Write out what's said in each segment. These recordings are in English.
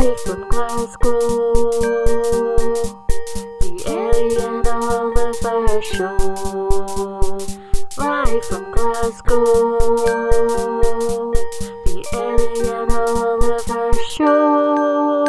Live from Glasgow, the Ellie and Oliver Show. Live from Glasgow, the Ellie and Oliver Show.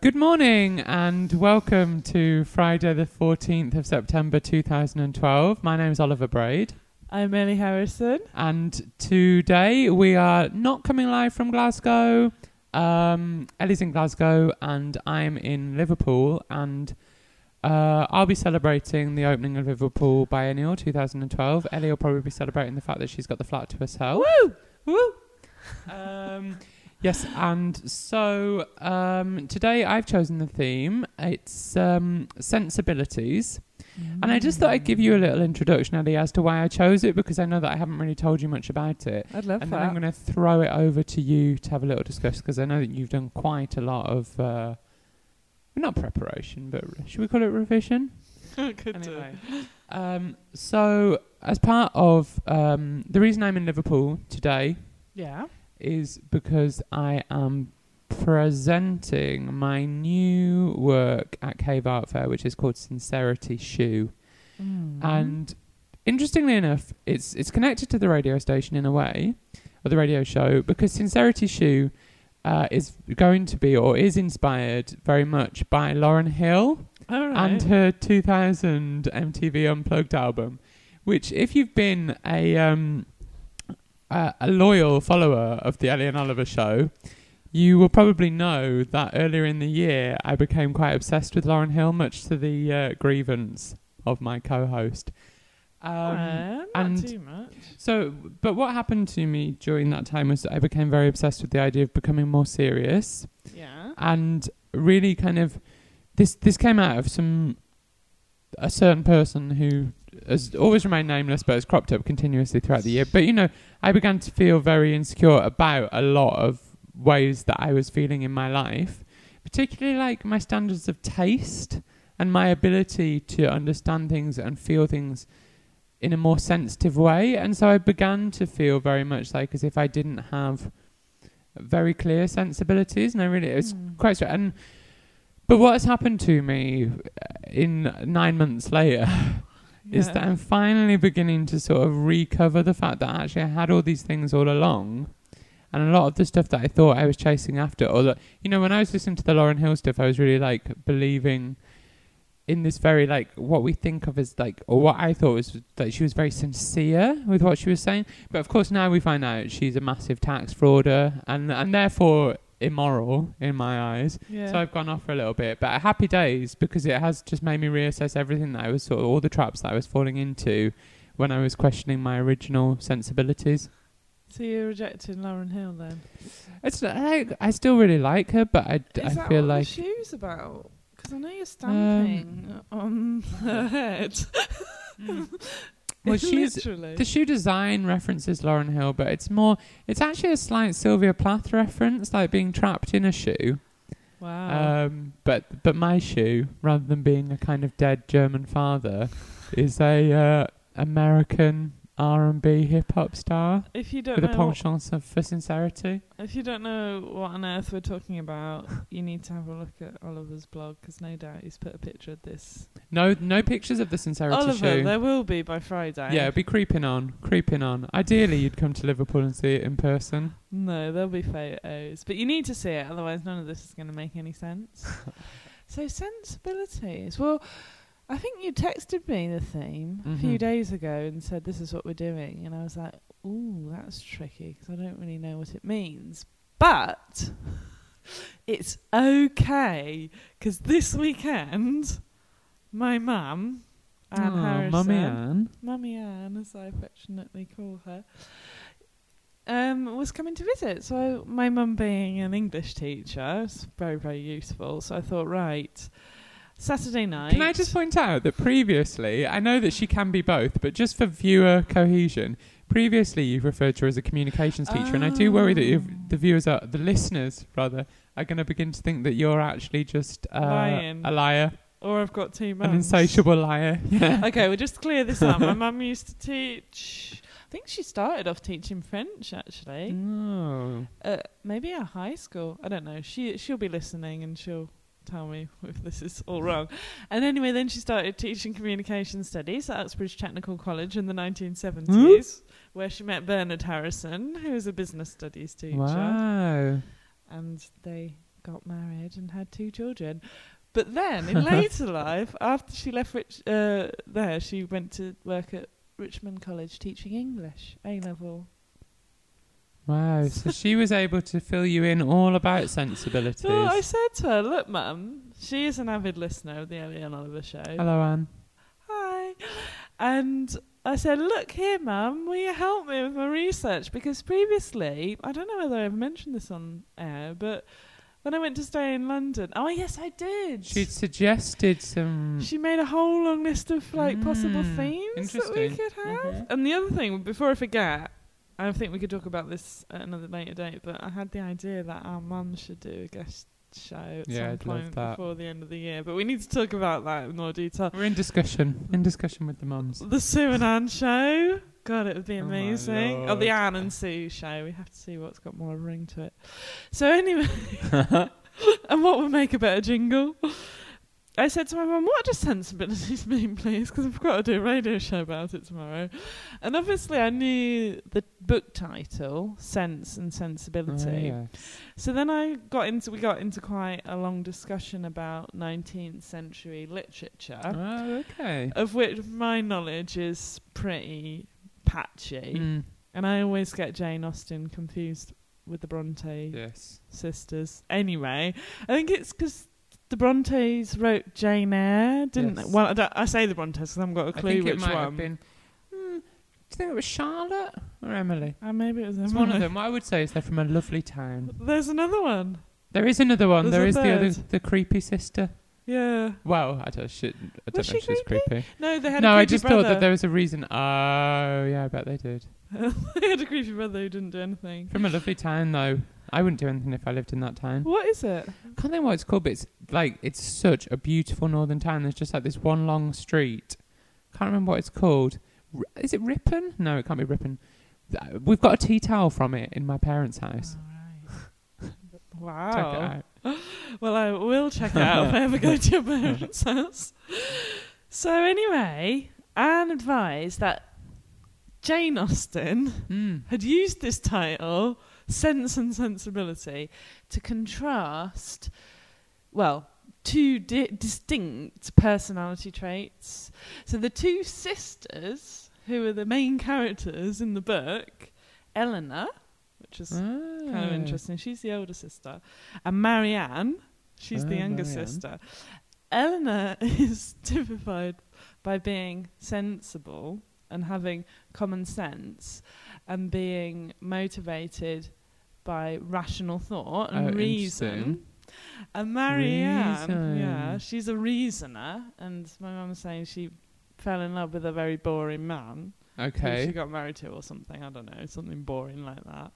Good morning and welcome to Friday, the 14th of September 2012. My name is Oliver Braid, I'm Ellie Harrison. and today we are not coming live from Glasgow. Um, Ellie's in Glasgow, and I'm in Liverpool, and uh, I'll be celebrating the opening of Liverpool Biennial 2012. Ellie will probably be celebrating the fact that she's got the flat to herself. Woo! Woo! um, yes, and so um, today I've chosen the theme. It's um, And I just thought I'd give you a little introduction, Ellie, as to why I chose it, because I know that I haven't really told you much about it. I'd love and then that. I'm going to throw it over to you to have a little discussion, because I know that you've done quite a lot of, uh, not preparation, but should we call it revision? Could Anyway, um, so as part of um, the reason I'm in Liverpool today Yeah. is because I am presenting my new work at Cave Art Fair, which is called Sincerity Shoe. Mm. And interestingly enough, it's it's connected to the radio station in a way, or the radio show, because Sincerity Shoe uh, is going to be or is inspired very much by Lauryn Hill right. and her 2000 MTV Unplugged album, which if you've been a um, a, a loyal follower of the Ellie and Oliver show, you will probably know that earlier in the year I became quite obsessed with Lauryn Hill, much to the uh, grievance of my co-host. Um, Uh, not and too much. so, but what happened to me during that time was that I became very obsessed with the idea of becoming more serious Yeah. and really kind of this this came out of some a certain person who has always remained nameless but has cropped up continuously throughout the year but you know i began to feel very insecure about a lot of ways that i was feeling in my life particularly like my standards of taste and my ability to understand things and feel things in a more sensitive way and so i began to feel very much like as if i didn't have very clear sensibilities and i really it was Mm. quite straight. And but what has happened to me in nine months later is that I'm finally beginning to sort of recover the fact that actually I had all these things all along. And a lot of the stuff that I thought I was chasing after, or that, you know, when I was listening to the Lauryn Hill stuff, I was really like believing in this very, like, what we think of as like, or what I thought was that she was very sincere with what she was saying. But of course, now we find out she's a massive tax frauder and, and therefore immoral in my eyes. yeah. So I've gone off for a little bit, but happy days because it has just made me reassess everything that I was sort of all the traps that I was falling into when I was questioning my original sensibilities. So you're rejecting Lauryn Hill then? It's like I still really like her, but I, d- Is I that feel what like the shoe's about? Because I know you're stamping on her head. Well, she's- Literally. the shoe design references Lauryn Hill, but it's more it's actually a slight Sylvia Plath reference, like being trapped in a shoe. wow. Um, but but my shoe, rather than being a kind of dead German father, is a uh, American R and B hip hop star if you don't with a know, what, penchant of- for sincerity. if you don't know what on earth we're talking about, you need to have a look at Oliver's blog because no doubt he's put a picture of this. No no pictures of the sincerity Oliver, shoe. there will be by Friday. Yeah, it'd be creeping on, creeping on. Ideally, you'd come to Liverpool and see it in person. No, there'll be photos. But you need to see it, otherwise none of this is going to make any sense. so sensibilities. Well, I think you texted me the theme a few Mhm. days ago and said this is what we're doing, and I was like, "Ooh, that's tricky because I don't really know what it means." But it's okay because this weekend, my mum, Anne Harrison, Mummy Anne. Mummy Anne, as I affectionately call her, um, was coming to visit. So my mum, being an English teacher, is very very useful. So I thought, right, Saturday night. Can I just point out that previously, I know that she can be both, but just for viewer cohesion, previously you've referred to her as a communications teacher, and I do worry that Oh. the viewers are, the listeners rather, are going to begin to think that you're actually just uh, a liar, Or I've got two mums. an insatiable liar. Yeah. okay, we'll just clear this up. My mum used to teach I think she started off teaching French actually. Oh. Uh, maybe at high school. I don't know. She she'll be listening and she'll tell me if this is all wrong. And anyway, then she started teaching communication studies at Uxbridge Technical College in the 1970s, where she met Bernard Harrison, who was a business studies teacher, Wow. and they got married and had two children. But then, in later life, after she left Rich, uh, there, she went to work at Richmond College teaching English, A level. Wow. So she was able to fill you in all about sensibilities. So I said to her, "Look, Mum, she is an avid listener of the Ellie and Oliver show. Hello, Anne. Hi." And I said, "Look here, Mum, will you help me with my research? Because previously, I don't know whether I ever mentioned this on air, but when I went to stay in London, oh yes, I did. She'd suggested some. She made a whole long list of like possible Mm, themes that we could have. Mhm. And the other thing, before I forget, I think we could talk about this at another later date. But I had the idea that our mum should do a guest show at Yeah, some I'd love point that. before the end of the year. But we need to talk about that in more detail. We're in discussion. In discussion with the mums. The Sue and Anne show. God, it would be Oh amazing. Oh, or Lord. the Anne and Sue show. We have to see what's got more ring to it. So anyway, and what would make a better jingle? I said to my mum, "What does sensibilities mean, please? Because I've got to do a radio show about it tomorrow." And obviously, I knew the book title, "Sense and Oh, Sensibility." So then I got into we got into quite a long discussion about 19th century literature, Oh, okay. of which my knowledge is pretty patchy, Mm, and I always get Jane Austen confused with the Bronte yes. sisters. Anyway, I think it's because the Brontes wrote Jane Eyre, didn't Yes. they? Well, I, I say the Brontes because I haven't got a clue think which it might one. have been. Hmm, do you think it was Charlotte or Emily? Uh, maybe it was Emily. It's one of them. What I would say is they're from a lovely town. There's another one. There is another one. There's There a the other, the creepy sister. Yeah. Well, I don't, should, I don't Was know she if she's creepy. No, they had No, I creepy just brother. thought that there was a reason. Oh, yeah, I bet they did. they had a creepy brother who didn't do anything. From a lovely town, though. I wouldn't do anything if I lived in that town. What is it? can't think what it's called, but it's like it's such a beautiful northern town. There's just like this one long street. Can't remember what it's called. R- is it Ripon? No, it can't be Ripon. Th- We've got a tea towel from it in my parents' house. Check it wow. out. Well, I will check it out if I ever go to your parents' house. So anyway, Anne advised that Jane Austen Mm. had used this title, Sense and Sensibility, to contrast, well, two di- distinct personality traits. So the two sisters, who are the main characters in the book, Eleanor, which is kind of Ah. interesting, she's the older sister, and Marianne, she's the Ah, younger Marianne. sister. Eleanor is typified by being sensible and having common sense and being motivated by rational thought and Oh, reason. And Marianne, Reason. yeah, she's a reasoner, and my mum was saying she fell in love with a very boring man who she got married to or something. I don't know, something boring like that.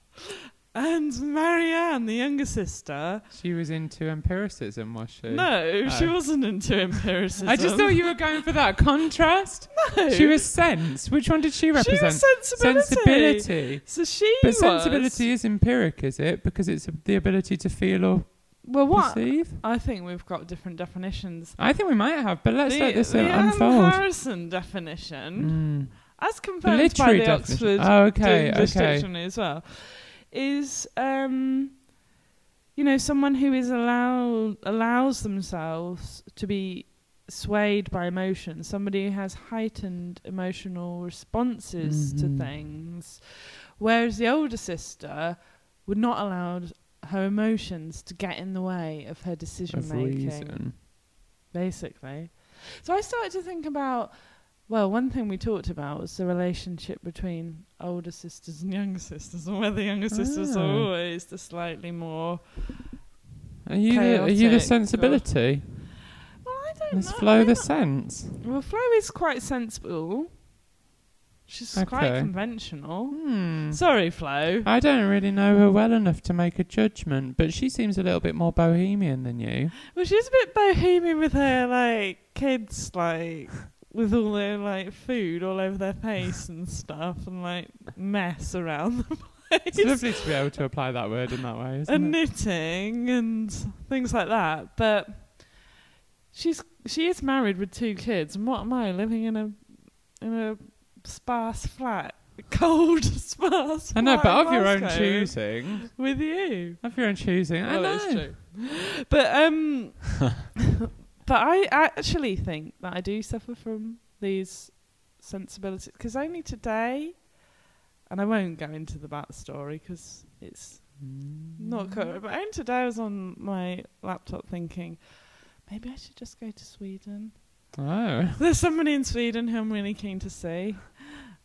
And Marianne, the younger sister, She was into empiricism, was she? no, she Oh. wasn't into empiricism. I just thought you were going for that contrast. no. She was sense. Which one did she She represent? was sensibility. Sensibility. So she But was. sensibility is empiric, is it? Because it's the ability to feel or Well, what? perceive. I think we've got different definitions. I think we might have, but let's the let this the Anne unfold. Harrison definition, Mm. as The confirmed by the definition. Oxford Oh, okay, okay. Dictionary as well, is um, you know someone who is allowed allows themselves to be swayed by emotion. Somebody who has heightened emotional responses to Mhm. things, whereas the older sister would not allow her emotions to get in the way of her decision Of making reason. basically. So I started to think about. Well, one thing we talked about was the relationship between older sisters and younger sisters, and whether the younger sisters are Ah. always the slightly more. Are you the, are you the sensibility? Well, I don't Let's know. We're the sense. Well, Flo is quite sensible. She's quite conventional. Hmm. Sorry, Flo. I don't really know her well enough to make a judgment, but she seems a little bit more bohemian than you. Well, she's a bit bohemian with her like kids, like with all their like food all over their face and stuff, and like mess around the place. It's lovely to be able to apply that word in that way, isn't and it? knitting and things like that. But she's she is married with two kids, and what am I living in a in a sparse flat, cold sparse? I know, but of your own choosing. with you. Of your own choosing. I Well, know. it's true. But um, but I actually think that I do suffer from these sensibilities because only today, and I won't go into the backstory because it's not covered. But only today I was on my laptop thinking, maybe I should just go to Sweden. Oh. There's somebody in Sweden who I'm really keen to see,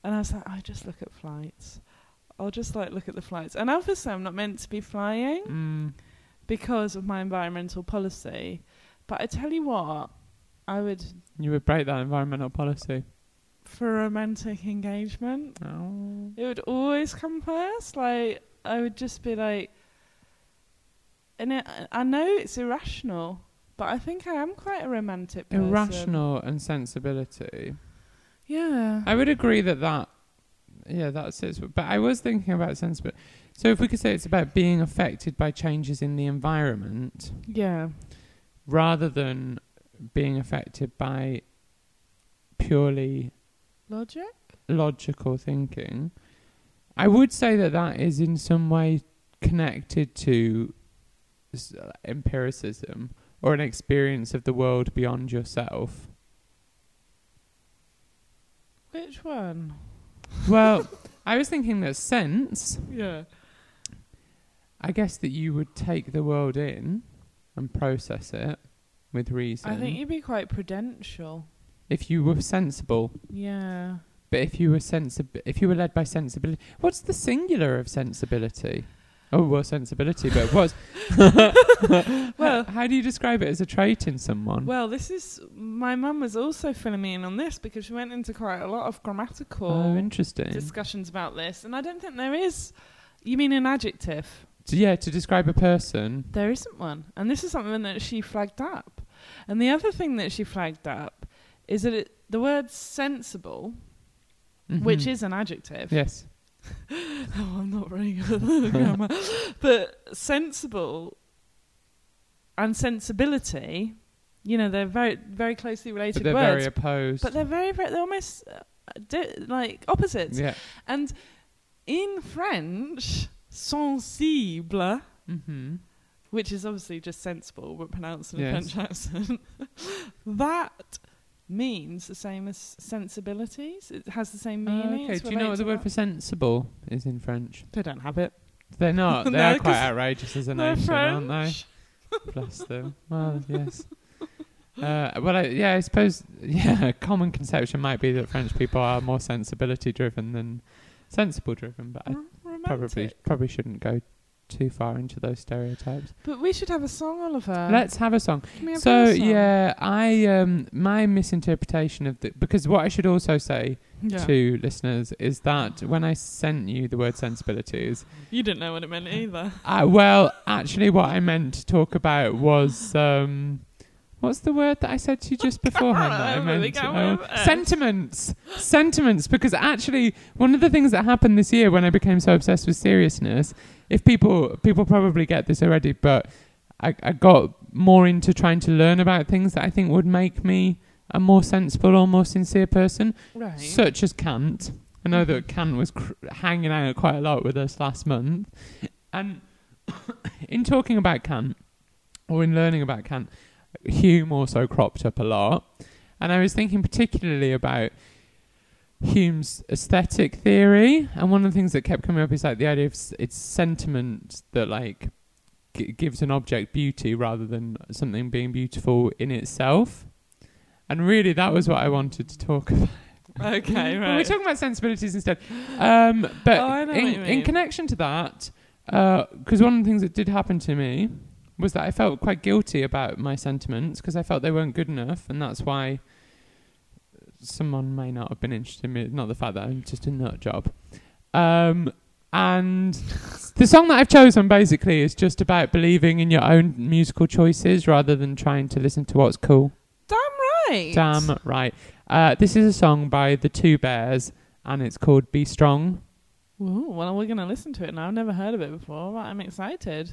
and I was like, I just look at flights. I'll just like look at the flights, and obviously I'm not meant to be flying Mm. because of my environmental policy. But I tell you what, I would You would break that environmental policy. for romantic engagement. Oh. It would always come first. Like I would just be like, and it, I know it's irrational, but I think I am quite a romantic person. Irrational and sensibility. Yeah. I would agree that that, yeah, that's it. But I was thinking about sensibility. So if we could say it's about being affected by changes in the environment yeah. Rather than being affected by purely Logic. logical thinking, I would say that that is in some way connected to empiricism or an experience of the world beyond yourself. Which one? Well, I was thinking that sense, Yeah. I guess that you would take the world in and process it with reason. I think you'd be quite prudential. if you were sensible, Yeah. but if you were sensib- if you were led by sensibility, what's the singular of sensibility? Oh, well, sensibility, but what's Well- how do you describe it as a trait in someone? Well, this is my mum was also filling me in on this because she went into quite a lot of grammatical oh, interesting. discussions about this, and I don't think there is. You mean an adjective? So, yeah, to describe a person. There isn't one, and this is something that she flagged up. And the other thing that she flagged up is that it, the word sensible, which Mhm. is an adjective. yes, Oh, I'm not very good at grammar, but sensible and sensibility, you know, they're very very closely but related they're words. very opposed. but they're very, very, they're almost uh, di- like opposites. yeah. And in French, sensible, Mm-hmm. which is obviously just sensible but pronounced in a French accent, that means the same as sensibilities. It has the same meaning. okay. Do you know what the word for sensible is in French? They don't have it. They're not. No, They're quite outrageous as a nation, aren't they? Bless them. Well, yes. Uh, well, I, yeah, I suppose, yeah, a common conception might be that French people are more sensibility driven than sensible driven, but I R- probably probably shouldn't go too far into those stereotypes. But we should have a song, Oliver. Let's have a song. Can we have So a song? yeah, I um my misinterpretation of the because what I should also say Yeah. to listeners is that when I sent you the word sensibilities, You didn't know what it meant either. Uh, well, actually, what I meant to talk about was um, what's the word that I said to you just beforehand? I meant oh, sentiments, sentiments. Because actually, one of the things that happened this year when I became so obsessed with seriousness, if people people probably get this already, but I, I got more into trying to learn about things that I think would make me a more sensible or more sincere person Right. such as Kant. I know that Kant was cr- hanging out quite a lot with us last month. And in talking about Kant, or in learning about Kant, Hume also cropped up a lot. And I was thinking particularly about Hume's aesthetic theory. And one of the things that kept coming up is like the idea of s- it's sentiment that like g- gives an object beauty rather than something being beautiful in itself. And really, that was what I wanted to talk about. okay, But right. we're talking about sensibilities instead. Um, but Oh, I know in, what you in mean. connection to that, because one of the things that did happen to me was that I felt quite guilty about my sentiments because I felt they weren't good enough, and that's why someone may not have been interested in me. Not the fact that I'm just a nut job. Um, and the song that I've chosen basically is just about believing in your own musical choices rather than trying to listen to what's cool. Damn right. Damn right. Uh, this is a song by the Two Bears, and it's called "Be Strong." Ooh, well, we're gonna listen to it now. I've never heard of it before, but I'm excited.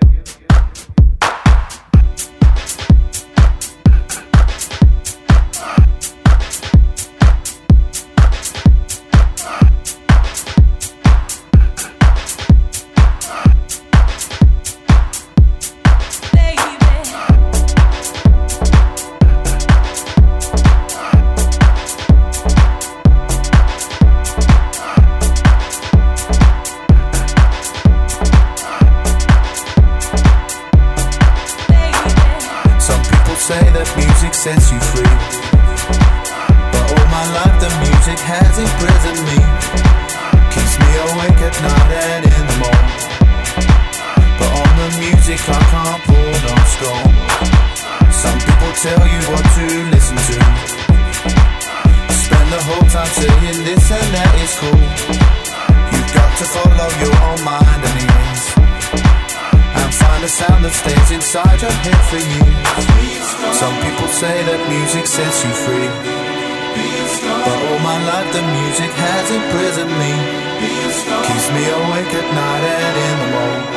at night and in the morning.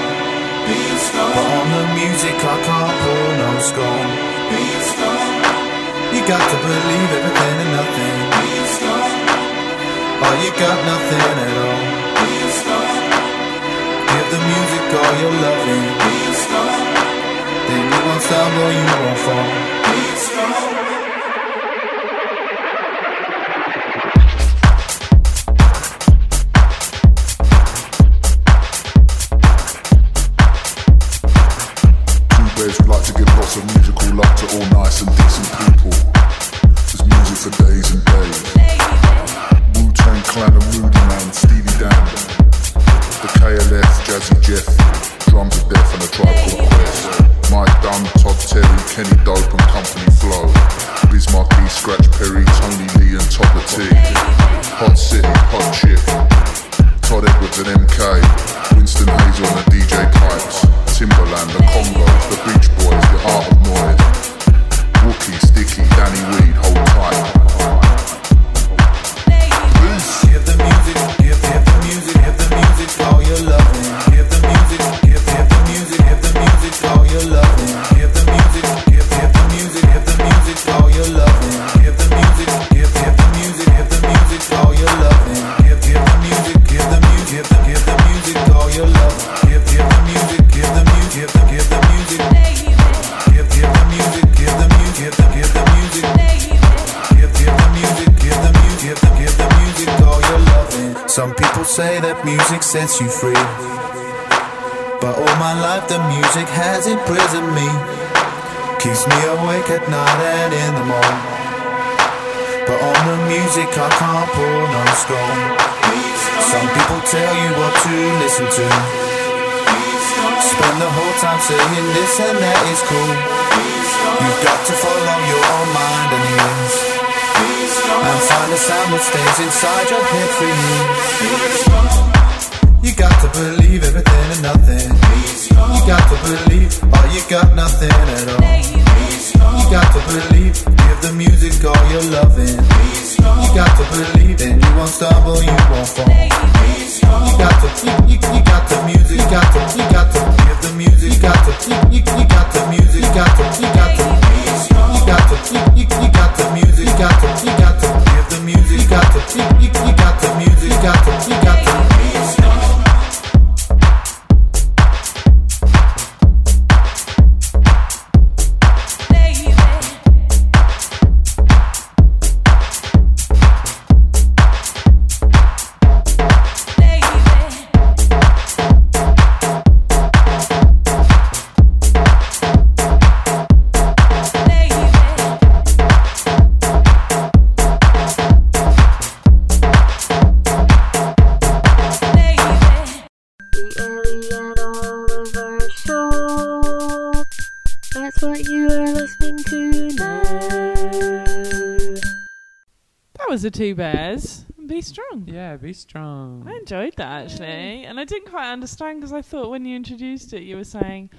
But on the music I can't pull no scorn. You got to believe everything and nothing. Oh, you got nothing at all. Give the music all your loving. Then you won't stumble, you won't fall. time saying this and that is cool. You've got to follow your own mind and ears. And find the sound that stays inside your head for you. You got to believe everything and nothing. You got to believe, or you got nothing at all. You got to believe, give the music all your loving. You got to believe, and you won't stumble, you won't fall. You got to, you, you, you got the music, you got to, you got to music, got the you, you got the music, got the you got the you got the you, you got the music, got the you got the give the music, got the you, you got the music, got the you got Yeah, be strong. I enjoyed that actually, and I didn't quite understand because I thought when you introduced it, you were saying,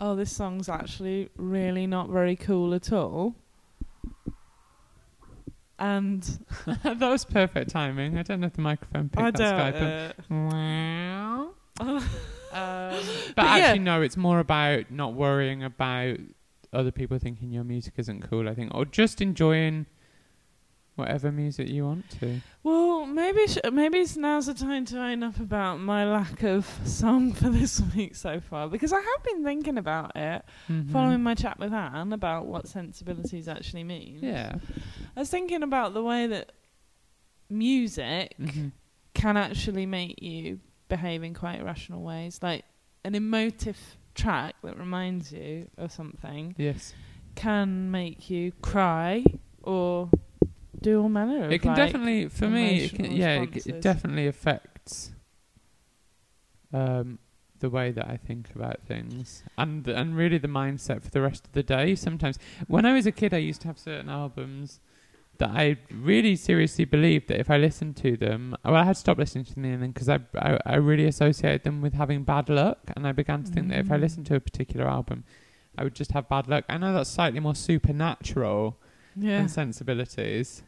"Oh, this song's actually really not very cool at all." And that was perfect timing. I don't know if the microphone picked I that Skype. Wow. Um, but, But actually, yeah. no. It's more about not worrying about other people thinking your music isn't cool. I think, or just enjoying whatever music you want to. Well, maybe sh- maybe it's now's the time to own up about my lack of song for this week so far because I have been thinking about it, Mhm. following my chat with Anne about what sensibilities actually mean. Yeah. I was thinking about the way that music Mhm. can actually make you behave in quite irrational ways. Like an emotive track that reminds you of something Yes. can make you cry or do all manner of It can like, definitely, for me, it can, yeah, it, it definitely affects um, the way that I think about things, and and really the mindset for the rest of the day. Sometimes, when I was a kid, I used to have certain albums that I really seriously believed that if I listened to them, well, I had to stop listening to them then because I, I I really associated them with having bad luck, and I began to think that if I Mm. listened to a particular album, I would just have bad luck. I know that's slightly more supernatural yeah. and sensibilities.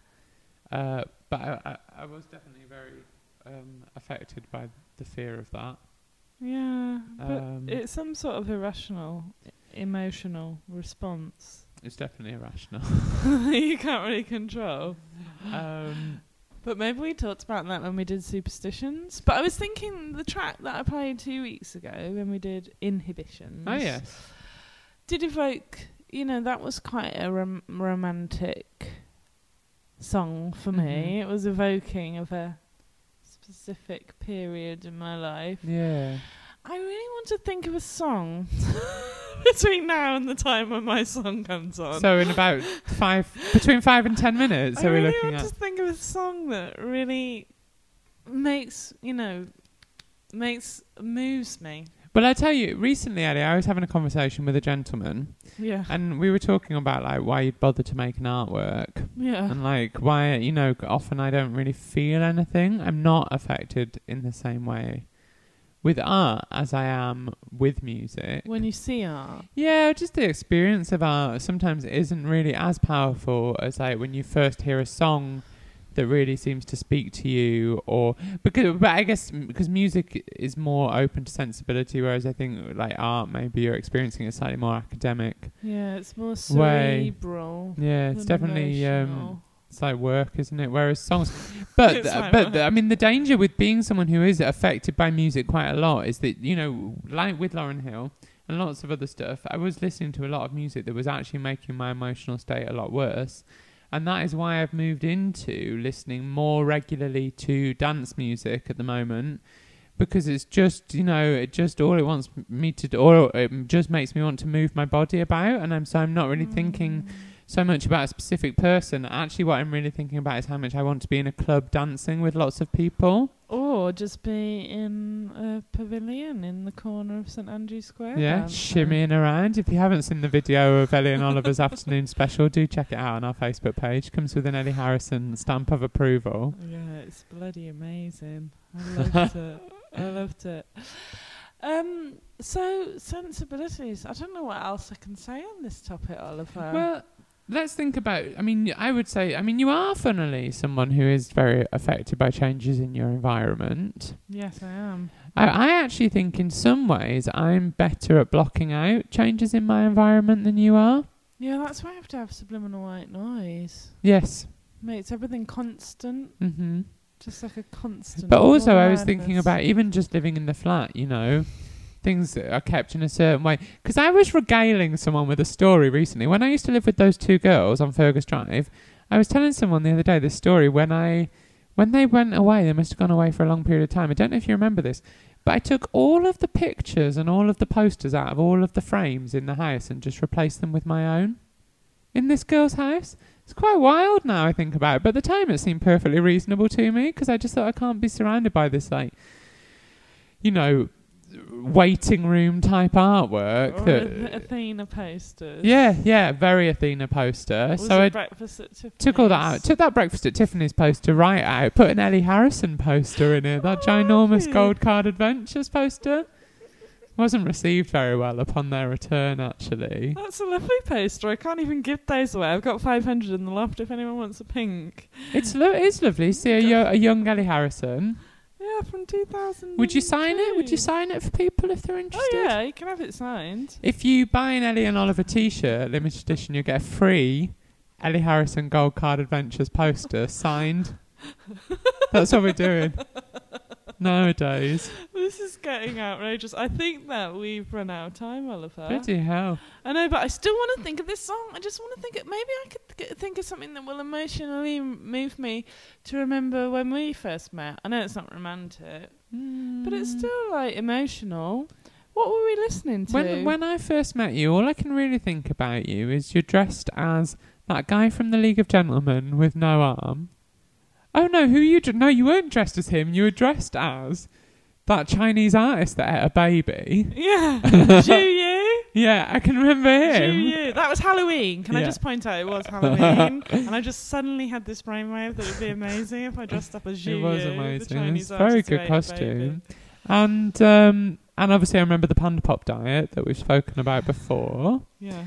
Uh, but I, I, I was definitely very um, affected by the fear of that. Yeah, but Um, it's some sort of irrational, emotional response It's definitely irrational. you can't really control. um, But maybe we talked about that when we did superstitions. But I was thinking the track that I played two weeks ago when we did inhibitions. oh yeah, did evoke. You know, that was quite a rom- romantic song for me. Mhm. It was evoking of a specific period in my life. yeah. I really want to think of a song between now and the time when my song comes on. So in about five, between five and ten minutes, I are we really looking want at? to think of a song that really makes you know makes moves me. Well, I tell you, recently, Ellie, I was having a conversation with a gentleman, Yeah, and we were talking about like why you'd bother to make an artwork, yeah, and like why you know often I don't really feel anything. I'm not affected in the same way with art as I am with music. when you see art. Yeah, just the experience of art sometimes isn't really as powerful as like when you first hear a song that really seems to speak to you or because but I guess because music is more open to sensibility whereas I think like art maybe you're experiencing it slightly more academic. Yeah, it's more Way. cerebral. Yeah, it's definitely um it's like work, isn't it? Whereas songs, but but the- I mean, the danger with being someone who is affected by music quite a lot is that you know, like with Lauryn Hill and lots of other stuff, I was listening to a lot of music that was actually making my emotional state a lot worse, and that is why I've moved into listening more regularly to dance music at the moment. Because it's just, you know, it just all it wants me to do, or it just makes me want to move my body about, and I'm so I'm not really thinking mm. so much about a specific person. Actually, what I'm really thinking about is how much I want to be in a club dancing with lots of people. Or just be in a pavilion in the corner of St Andrew's Square. yeah, shimmying around. If you haven't seen the video of Ellie and Oliver's afternoon special, do check it out on our Facebook page. Comes with an Ellie Harrison stamp of approval. Yeah, it's bloody amazing. I loved it. I loved it. Um, so sensibilities. I don't know what else I can say on this topic, Oliver. Well, let's think about. I mean, I would say. I mean, you are funnily someone who is very affected by changes in your environment. yes, I am. I, I actually think in some ways I'm better at blocking out changes in my environment than you are. Yeah, that's why I have to have subliminal white noise. Yes. Makes everything constant, hmm just like a constant. But also, I was thinking about even just living in the flat, you know, things are kept in a certain way. Because I was regaling someone with a story recently. When I used to live with those two girls on Fergus Drive, I was telling someone the other day this story when I. When they went away, they must have gone away for a long period of time. I don't know if you remember this, but I took all of the pictures and all of the posters out of all of the frames in the house and just replaced them with my own in this girl's house. It's quite wild now I think about it, but at the time it seemed perfectly reasonable to me because I just thought I can't be surrounded by this like, you know, waiting room type artwork. Or that, Ath- Athena posters. yeah, yeah, very Athena poster. Was so I breakfast at Tiffany's? took all that out, took that breakfast at Tiffany's poster right out, put an Ellie Harrison poster in it, that Oh, ginormous gold card adventures poster. Wasn't received very well upon their return, actually. That's a lovely poster. I can't even give those away. I've got 500 in the loft if anyone wants a pink. It's lo- it's lovely. See a, yo- a young Ellie Harrison. Yeah, from 2000. Would you sign it? Would you sign it for people if they're oh, interested? Oh, yeah, you can have it signed. If you buy an Ellie and Oliver T-shirt, limited edition, you get a free Ellie Harrison Gold Card Adventures poster signed. That's what we're doing nowadays. This is getting outrageous. I think that we've run out of time, Oliver. Bloody hell! I know, but I still want to think of this song. I just want to think. Of, maybe I could th- think of something that will emotionally move me to remember when we first met. I know it's not romantic, but it's mm. still like emotional. What were we listening to? When when I first met you, all I can really think about you is you're dressed as that guy from the League of Gentlemen with no arm. Oh no, who you? dr- No, you weren't dressed as him. You were dressed as that Chinese artist that ate a baby. yeah, Zhu Yu. Yeah, I can remember him. Zhu. Yu. That was Halloween. Can I Yeah. just point out it was Halloween? and I just suddenly had this brainwave that it would be amazing if I dressed up as Zhu It was Yu, the amazing. It Chinese was a very artist who good a baby. costume. And um, and obviously I remember the Panda Pop diet that we've spoken about before. Yeah.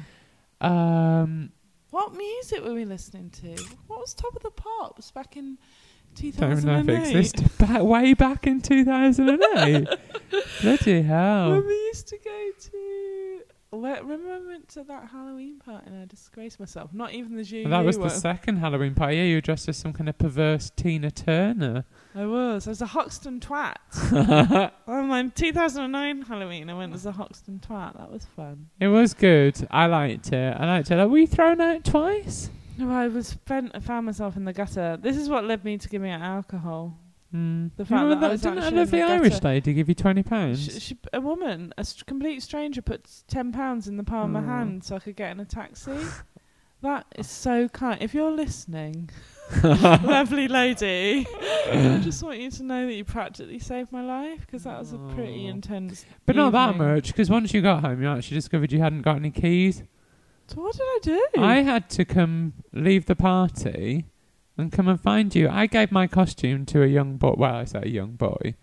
Um, What music were we listening to? What was Top of the Pops back in 2008? don't know if 2008? it existed back way back in 2008. Bloody hell! When we used to go to. Remember we went to that Halloween party and I disgraced myself? Not even the Zhu that was the second Halloween party. Yeah, you were dressed as some kind of perverse Tina Turner. I was. I was a Hoxton twat. On my 2009 Halloween, I went as a Hoxton twat. That was fun. It was good. I liked it. I liked it. Like, were you thrown out twice? No, I was found, found myself in the gutter. This is what led me to giving out alcohol. Mm. The fact You that I was didn't a actually lovely Irish lady give you twenty pounds? A woman, a st- complete stranger, put ten pounds in the palm of my hand so I could get in a taxi. That is so kind. If you're listening, lovely lady, I just want you to know that you practically saved my life because that was a pretty intense. But not that much, because once you got home, you actually discovered you hadn't got any keys. So what did I do? I had to come leave the party and come and find you. I gave my costume to a young boy. Well, I say a young boy,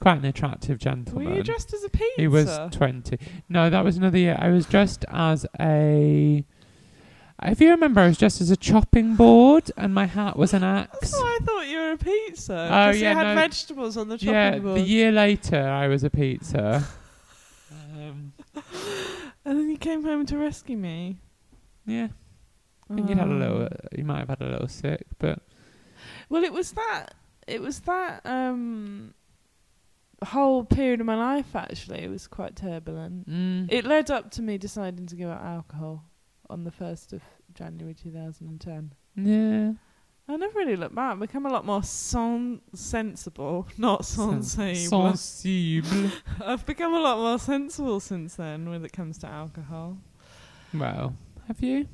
quite an attractive gentleman. Were you dressed as a pizza? he was twenty. No, that was another year. I was dressed as a. If you remember, I was dressed as a chopping board, and my hat was an That's axe. why I thought you were a pizza. Oh, yeah, you had no. vegetables on the chopping Yeah, board. the year later, I was a pizza. um, and then you came home to rescue me. yeah, I think you'd had a little. You might have had a little sick, but Well, it was that. It was that um, whole period of my life. Actually, it was quite turbulent. mm, It led up to me deciding to give up alcohol on the first of January 2010. yeah. I never really looked back. I've become a lot more sensible, not sensible. Sensible. I've become a lot more sensible since then when it comes to alcohol. well, have you?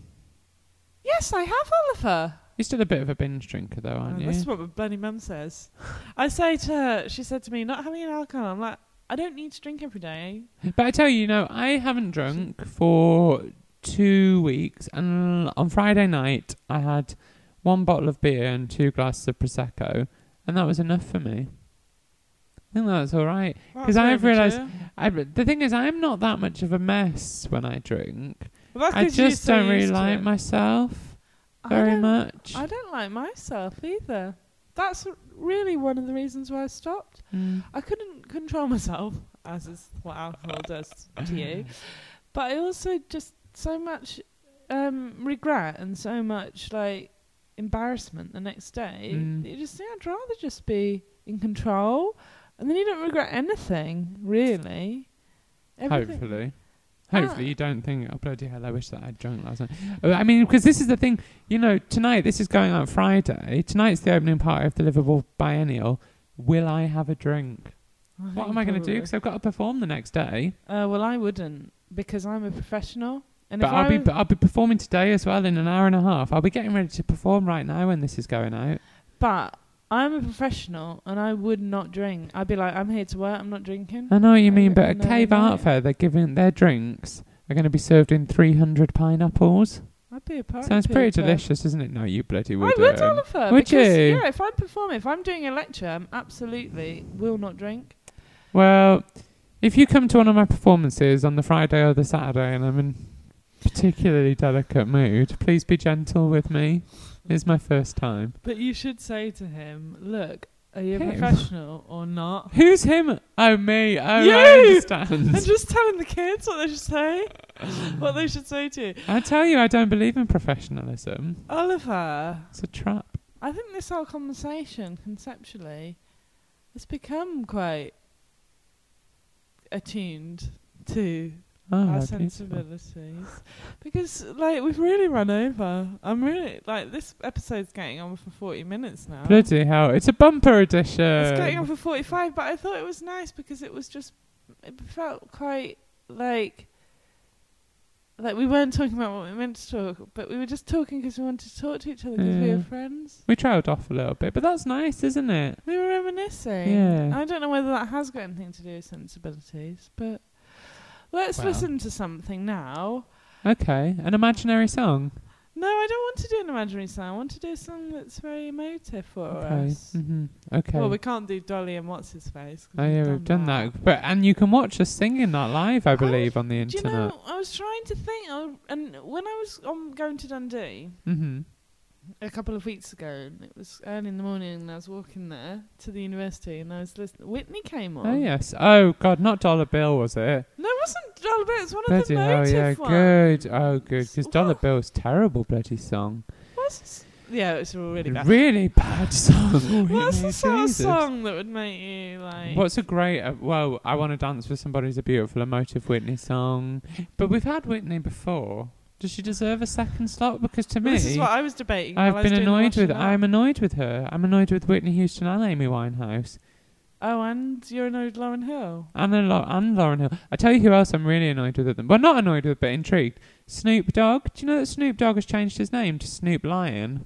Yes, I have, Oliver. You're still a bit of a binge drinker, though, aren't Oh, you? This is what my bloody mum says. I say to her, she said to me, not having an alcohol. I'm like, I don't need to drink every day. But I tell you, you know, I haven't drunk for two weeks, and on Friday night I had one bottle of beer and two glasses of prosecco, and that was enough for me. I think that's all right. 'Cause That's I've realised-. I, the thing is, I'm not that much of a mess when I drink. Well, I just so don't really like myself very don't- much. I don't like myself either. That's really one of the reasons why I stopped. Mm. I couldn't control myself, as is what alcohol does to you. But I also just so much um, regret and so much like embarrassment the next day. Mm. You just think I'd rather just be in control, and then you don't regret anything really. Everything- Hopefully. Ah. Hopefully you don't think, oh bloody hell, I wish that I'd drunk last night. I mean, because this is the thing, you know, tonight, this is going out Friday. Tonight's the opening party of the Liverpool Biennial. Will I have a drink? What am I going to do? Because I've got to perform the next day. Uh, well, I wouldn't because I'm a professional. And But I'll I be, but I'll be performing today as well in an hour and a half. I'll be getting ready to perform right now when this is going out. But I'm a professional and I would not drink. I'd be like, I'm here to work. I'm not drinking. I know what you mean, but at Cave Art. Fair, they're giving their drinks are going to be served in 300 pineapples. I'd be a party Sounds pretty delicious, isn't it? No, you bloody would. I would. would, um, Oliver. Would because, you? Yeah, if I'm performing, if I'm doing a lecture, I'm absolutely will not drink. Well, if you come to one of my performances on the Friday or the Saturday and I'm in particularly delicate mood, please be gentle with me. It's my first time. But you should say to him, look, are you a Him? professional or not? Who's him? Oh, me. Oh, You! I understand. And just telling the kids what they should say, what they should say to you. I tell you, I don't believe in professionalism. Oliver, It's a trap. I think this whole conversation, conceptually, has become quite attuned to Oh, our beautiful. sensibilities because like we've really run over i'm really like this episode's getting on for 40 minutes now Bloody hell. It's a bumper edition. it's getting on for 45 but i thought it was nice because it was just it felt quite like like we weren't talking about what we meant to talk but we were just talking because we wanted to talk to each other because we Yeah. were friends We trailed off a little bit, but that's nice, isn't it? we were reminiscing Yeah. i don't know whether that has got anything to do with sensibilities but let's Well. listen to something now Okay, an imaginary song. No, I don't want to do an imaginary song. I want to do a song that's very emotive for Okay. us. hmm Okay. Well, we can't do Dolly and what's his face. 'cause Oh yeah, we've done that. But and you can watch us singing that live, I believe, on the Do you internet. know? I was trying to think, I- and when I was um, going to Dundee hmm a couple of weeks ago, and it was early in the morning, and I was walking there to the university, and I was listening. Whitney came on. Oh yes. Oh God, not Dollar Bill was it? No, it wasn't Dollar Bill. it was one of Bloody the hell, motive yeah, ones. good. Oh, good. Because? Dollar Bill's terrible bloody song. What's yeah, it's really bad. Really bad song. What's the sort of song that would make you like? What's a great? Uh, well, I want to dance with somebody's a beautiful emotive Whitney song, but we've had Whitney before. Does she deserve a second slot? Because to me, This is what I was debating. I've been annoyed with. I'm annoyed with her. I'm annoyed with Whitney Houston and Amy Winehouse. Oh, and you're annoyed Lauryn Hill. And, lo- and Lauryn Hill. I tell you who else I'm really annoyed with them. Well, not annoyed with, but intrigued. Snoop Dogg. Do you know that Snoop Dogg has changed his name to Snoop Lion?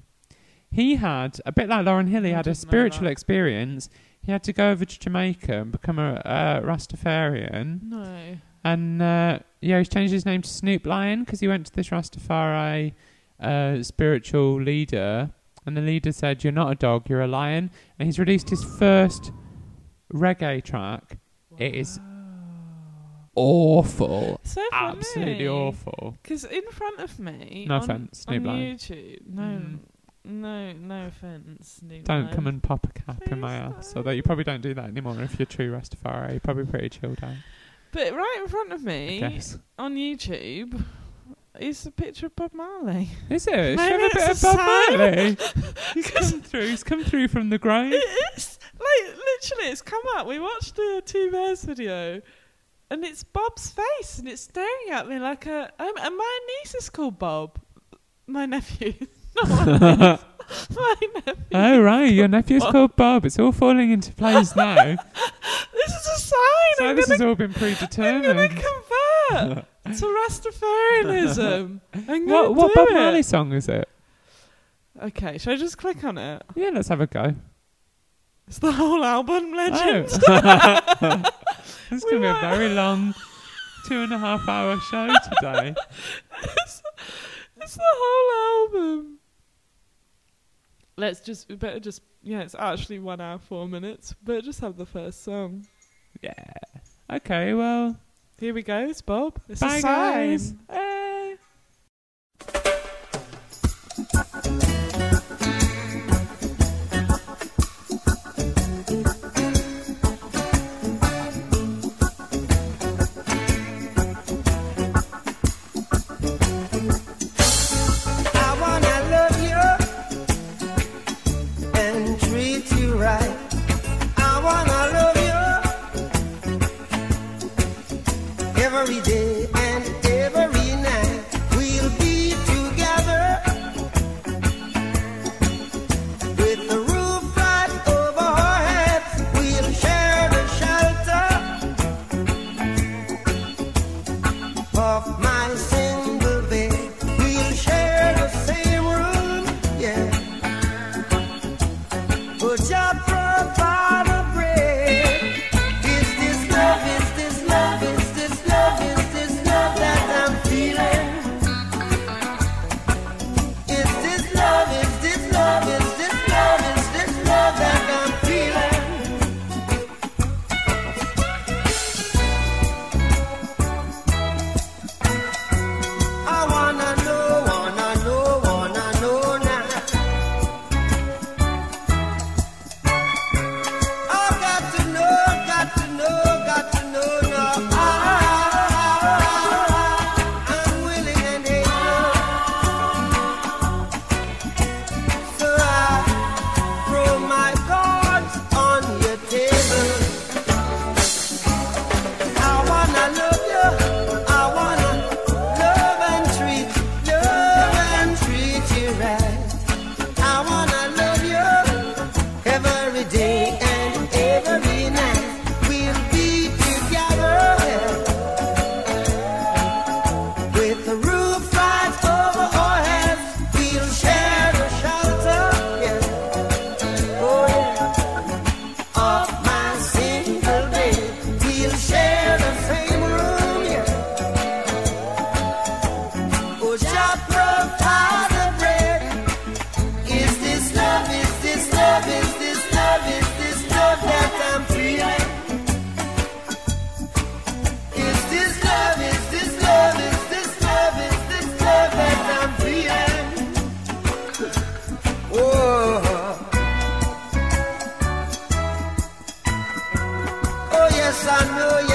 He had, a bit like Lauryn Hill, he I had a spiritual experience. He had to go over to Jamaica and become a uh, Rastafarian. No. And uh, yeah, he's changed his name to Snoop Lion because he went to this Rastafari uh, spiritual leader. And the leader said, You're not a dog, you're a lion. And he's released his first reggae track. It is awful. So. Absolutely awful. Because in front of me, No on, offence, on Snoop Lion. YouTube, no, Mm. no, no offence, Snoop Don't Lion. come and pop a cap in my ass. Although you probably don't do that anymore if you're true Rastafari. You're probably pretty chilled out. But right in front of me guess. on YouTube is a picture of Bob Marley. Is it? Maybe have a bit of Bob. Marley. He's come through. He's come through from the grave. It's like literally, it's come up. We watched the Two Bears video, and it's Bob's face, and it's staring at me like a. Um, and my niece is called Bob. My nephew. Not my niece. My nephew. Oh right, your nephew's called Bob. It's all falling into place now. This sign. so I'm this gonna, has all been predetermined. I'm gonna convert to Rastafarianism. I'm What what Bob. Marley song is it? Okay, should I just click on it? Yeah, let's have a go. It's the whole album, oh. legend. Oh. it's We gonna be a very long two and a half hour show today. it's, it's the whole album. Let's just, we better just, yeah, it's actually one hour, four minutes. But just have the first song. Yeah. Okay, well, Here we go, it's Bob. It's bye a sign. guys. Hey. Every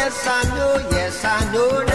yes I know, yes I know.